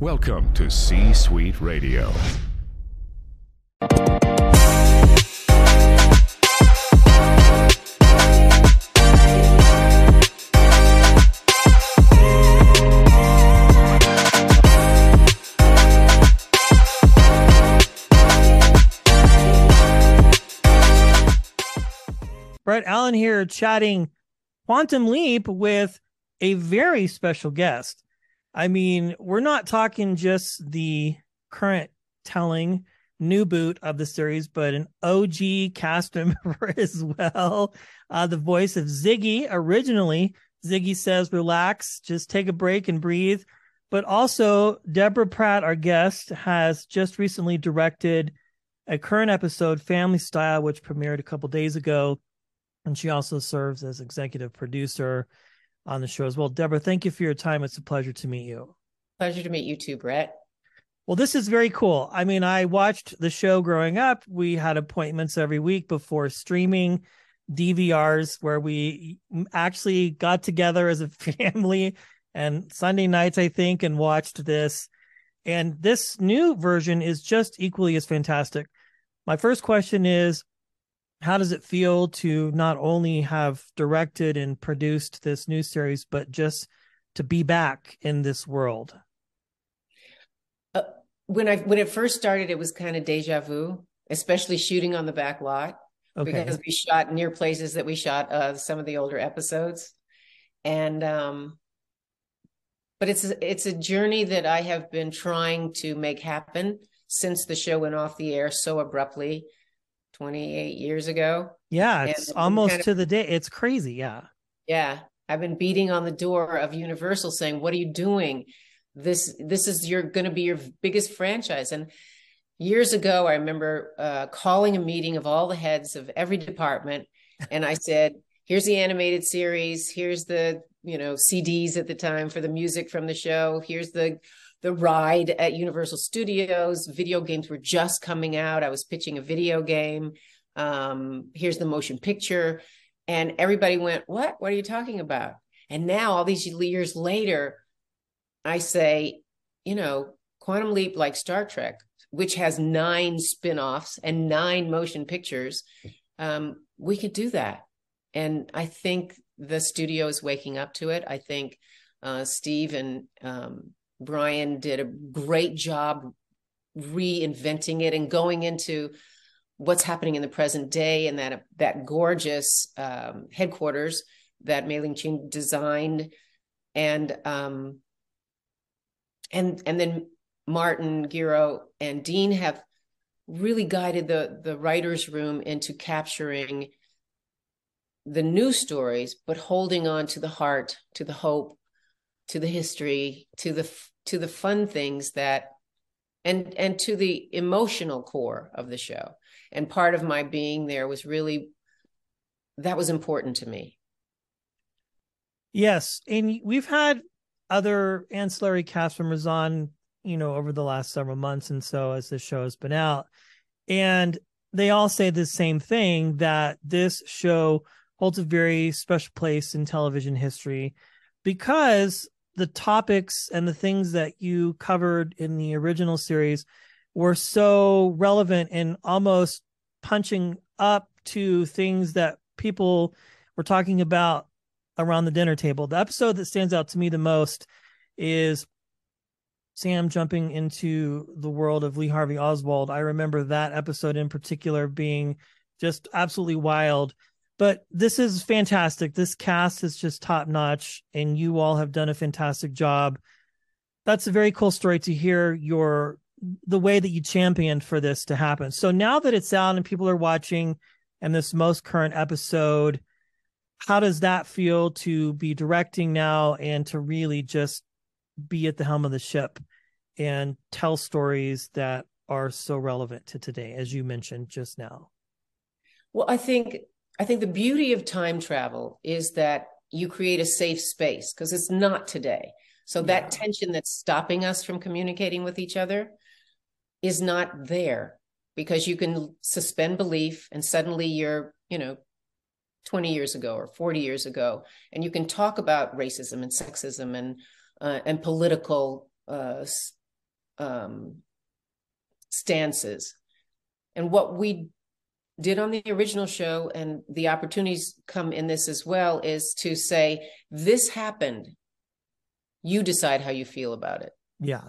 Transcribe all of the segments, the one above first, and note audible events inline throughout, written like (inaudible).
Welcome to C Suite Radio. Brett Allen here chatting Quantum Leap with a very special guest. I mean, we're not talking just the current telling new boot of the series, but an OG cast (laughs) member as well. Uh, the voice of Ziggy originally. Ziggy says, relax, just take a break and breathe. But also, Deborah Pratt, our guest, has just recently directed a current episode, Family Style, which premiered a couple days ago. And she also serves as executive producer on the show as well. Deborah, thank you for your time. It's a pleasure to meet you. Pleasure to meet you too, Brett. Well, this is very cool. I mean, I watched the show growing up. We had appointments every week before streaming DVRs where we actually got together as a (laughs) family and Sunday nights, I think, and watched this. And this new version is just equally as fantastic. My first question is how does it feel to not only have directed and produced this new series, but just to be back in this world? Uh, when I when it first started, it was kind of deja vu, especially shooting on the back lot okay. because we shot near places that we shot uh, some of the older episodes, and um, but it's it's a journey that I have been trying to make happen since the show went off the air so abruptly 28 years ago. Yeah, it's almost kind of, to the day. It's crazy. Yeah. Yeah. I've been beating on the door of Universal saying, "What are you doing? This this is your going to be your biggest franchise." And years ago, I remember uh, calling a meeting of all the heads of every department, (laughs) and I said, "Here's the animated series. Here's the you know CDs at the time for the music from the show. Here's the the ride at Universal Studios. Video games were just coming out. I was pitching a video game. Um, here's the motion picture. And everybody went, What? What are you talking about? And now, all these years later, I say, you know, Quantum Leap, like Star Trek, which has nine spin offs and nine motion pictures, um, we could do that. And I think the studio is waking up to it. I think uh, Steve and um, Brian did a great job reinventing it and going into what's happening in the present day and that that gorgeous um, headquarters that Mei Ling Ching designed. And um, and and then Martin Gero and Dean have really guided the the writers room into capturing the new stories but holding on to the heart to the hope to the history to the to the fun things that and and to the emotional core of the show. And part of my being there was really that was important to me. Yes and we've had other ancillary cast members on you know over the last several months and so as the show has been out. And they all say the same thing that this show holds a very special place in television history because the topics and the things that you covered in the original series were so relevant and almost punching up to things that people were talking about around the dinner table. The episode that stands out to me the most is Sam jumping into the world of Lee Harvey Oswald. I remember that episode in particular being just absolutely wild but this is fantastic. This cast is just top notch, and you all have done a fantastic job. That's a very cool story to hear your the way that you championed for this to happen. So now that it's out and people are watching, and this most current episode, how does that feel to be directing now and to really just be at the helm of the ship and tell stories that are so relevant to today, as you mentioned just now? Well, I think I think the beauty of time travel is that you create a safe space because it's not today. So yeah. that tension that's stopping us from communicating with each other is not there because you can suspend belief and suddenly you're, you know, 20 years ago or 40 years ago and you can talk about racism and sexism and uh, and political uh, um, stances. And what we did on the original show, and the opportunities come in this as well, is to say, This happened. You decide how you feel about it. Yeah.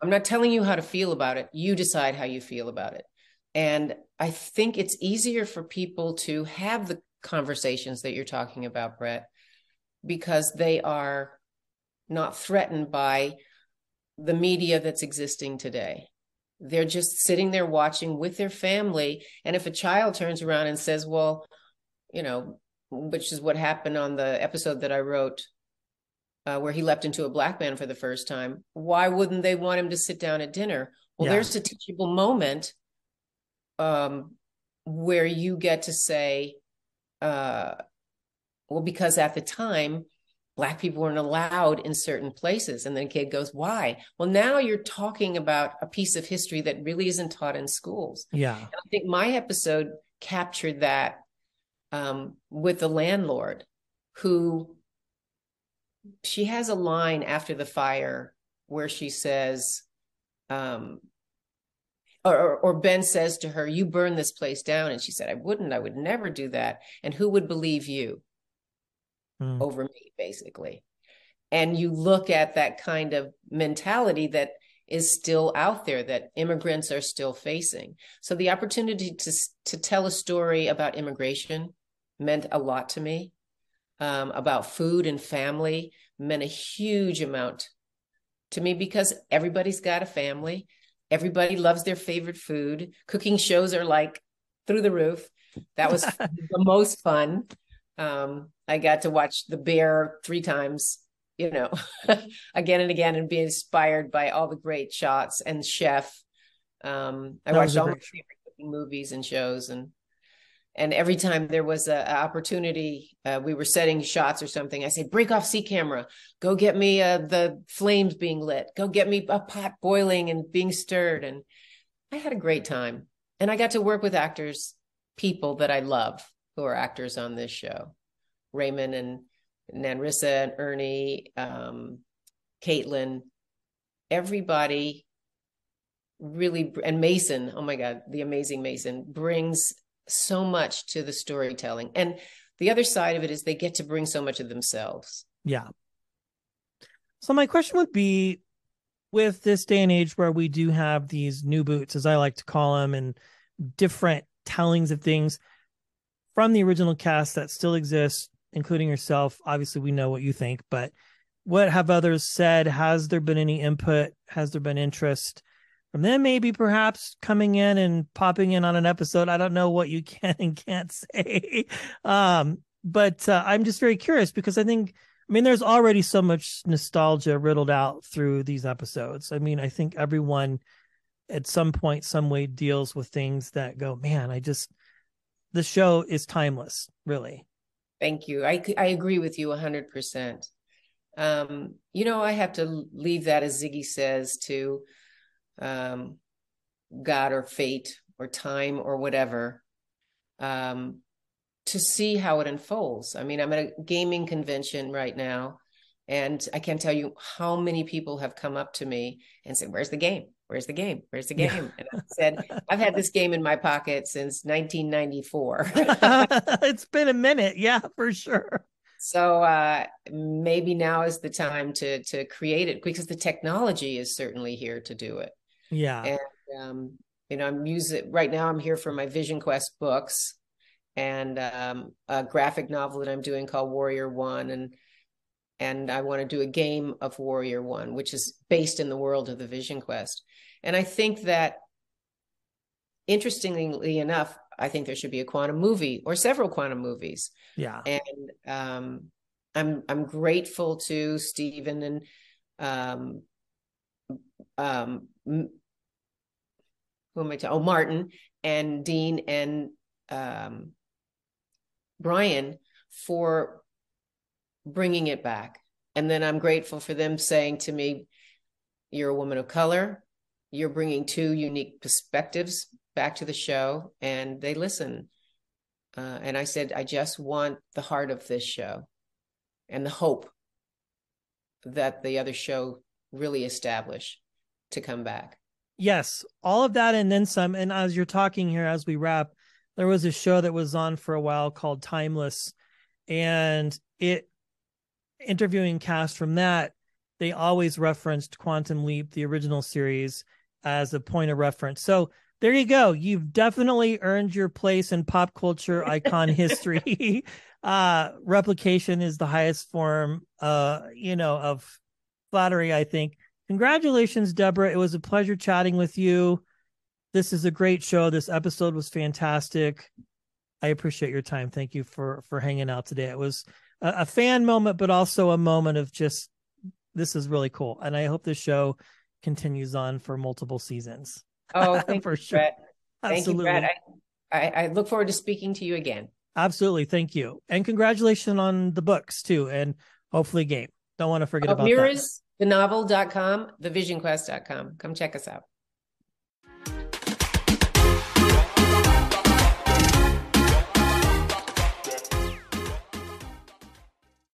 I'm not telling you how to feel about it. You decide how you feel about it. And I think it's easier for people to have the conversations that you're talking about, Brett, because they are not threatened by the media that's existing today. They're just sitting there watching with their family. And if a child turns around and says, well, you know, which is what happened on the episode that I wrote, uh, where he leapt into a black man for the first time, why wouldn't they want him to sit down at dinner? Well, yeah. there's a teachable moment um, where you get to say, uh, well, because at the time, black people weren't allowed in certain places. And then kid goes why? Well now you're talking about a piece of history that really isn't taught in schools. Yeah. And i think my episode captured that um, with the landlord who she has a line after the fire where she says um, or, or ben says to her you burn this place down. And she said i wouldn't. I would never do that. And who would believe you mm. over me, basically. And you look at that kind of mentality that is still out there that immigrants are still facing. So the opportunity to to tell a story about immigration meant a lot to me. Um, about food and family meant a huge amount to me because everybody's got a family. Everybody loves their favorite food. Cooking shows are like through the roof. That was (laughs) the most fun. Um, I got to watch The Bear three times, you know, (laughs) again and again, and be inspired by all the great shots and Chef. Um, I that watched all my favorite movies and shows, and and every time there was a, opportunity, uh, we were setting shots or something. I say, break off C camera, go get me uh, the flames being lit, go get me a pot boiling and being stirred, and I had a great time, and I got to work with actors, people that I love who are actors on this show. Raymond and Nanrisa and Ernie, um, Caitlin, everybody really, and Mason, oh my God, the amazing Mason brings so much to the storytelling. And the other side of it is they get to bring so much of themselves. Yeah. So my question would be with this day and age where we do have these new boots, as I like to call them, and different tellings of things from the original cast that still exists including yourself. Obviously, we know what you think, but what have others said? Has there been any input? Has there been interest from them? Maybe perhaps coming in and popping in on an episode. I don't know what you (laughs) can and can't say. Um, but uh, I'm just very curious because I think, I mean, there's already so much nostalgia riddled out through these episodes. I mean, I think everyone at some point, some way deals with things that go, man, I just, the show is timeless, really. Thank you. I, I agree with you 100%. Um, you know, I have to leave that, as Ziggy says, to um, God or fate or time or whatever um, to see how it unfolds. I mean, I'm at a gaming convention right now, and I can't tell you how many people have come up to me and said, Where's the game? where's the game? Where's the game? And I said, I've had this game in my pocket since 1994. (laughs) it's been a minute. Yeah, for sure. So uh, maybe now is the time to to create it because the technology is certainly here to do it. Yeah. And um, you know, I'm using right now. I'm here for my Vision Quest books and um, a graphic novel that I'm doing called Warrior One, and and I want to do a game of Warrior One, which is based in the world of the Vision Quest. And I think that, interestingly enough, I think there should be a quantum movie or several quantum movies. Yeah. And um, I'm I'm grateful to Stephen and um, um, who am I? To? oh, Martin and Dean and um, Brian for bringing it back. And then I'm grateful for them saying to me, You're a woman of color. You're bringing two unique perspectives back to the show, and they listen. Uh, and I said, I just want the heart of this show and the hope that the other show really established to come back. Yes, all of that and then some. And as you're talking here, as we wrap, there was a show that was on for a while called Timeless, and it interviewing cast from that, they always referenced Quantum Leap, the original series, as a point of reference. So there you go. You've definitely earned your place in pop culture icon (laughs) history. (laughs) uh replication is the highest form uh you know of flattery, I think. Congratulations, Deborah. It was a pleasure chatting with you. This is a great show. This episode was fantastic. I appreciate your time. Thank you for for hanging out today. It was a, a fan moment, but also a moment of just this is really cool. And I hope this show continues on for multiple seasons. Oh, (laughs) thank for you, sure. Brett. Thank Absolutely. you, Brett. I, I, I look forward to speaking to you again. Absolutely. Thank you. And congratulations on the books too. And hopefully game. Don't want to forget oh, about Mirrors, that. the novel.com, thevisionquest.com. Come check us out.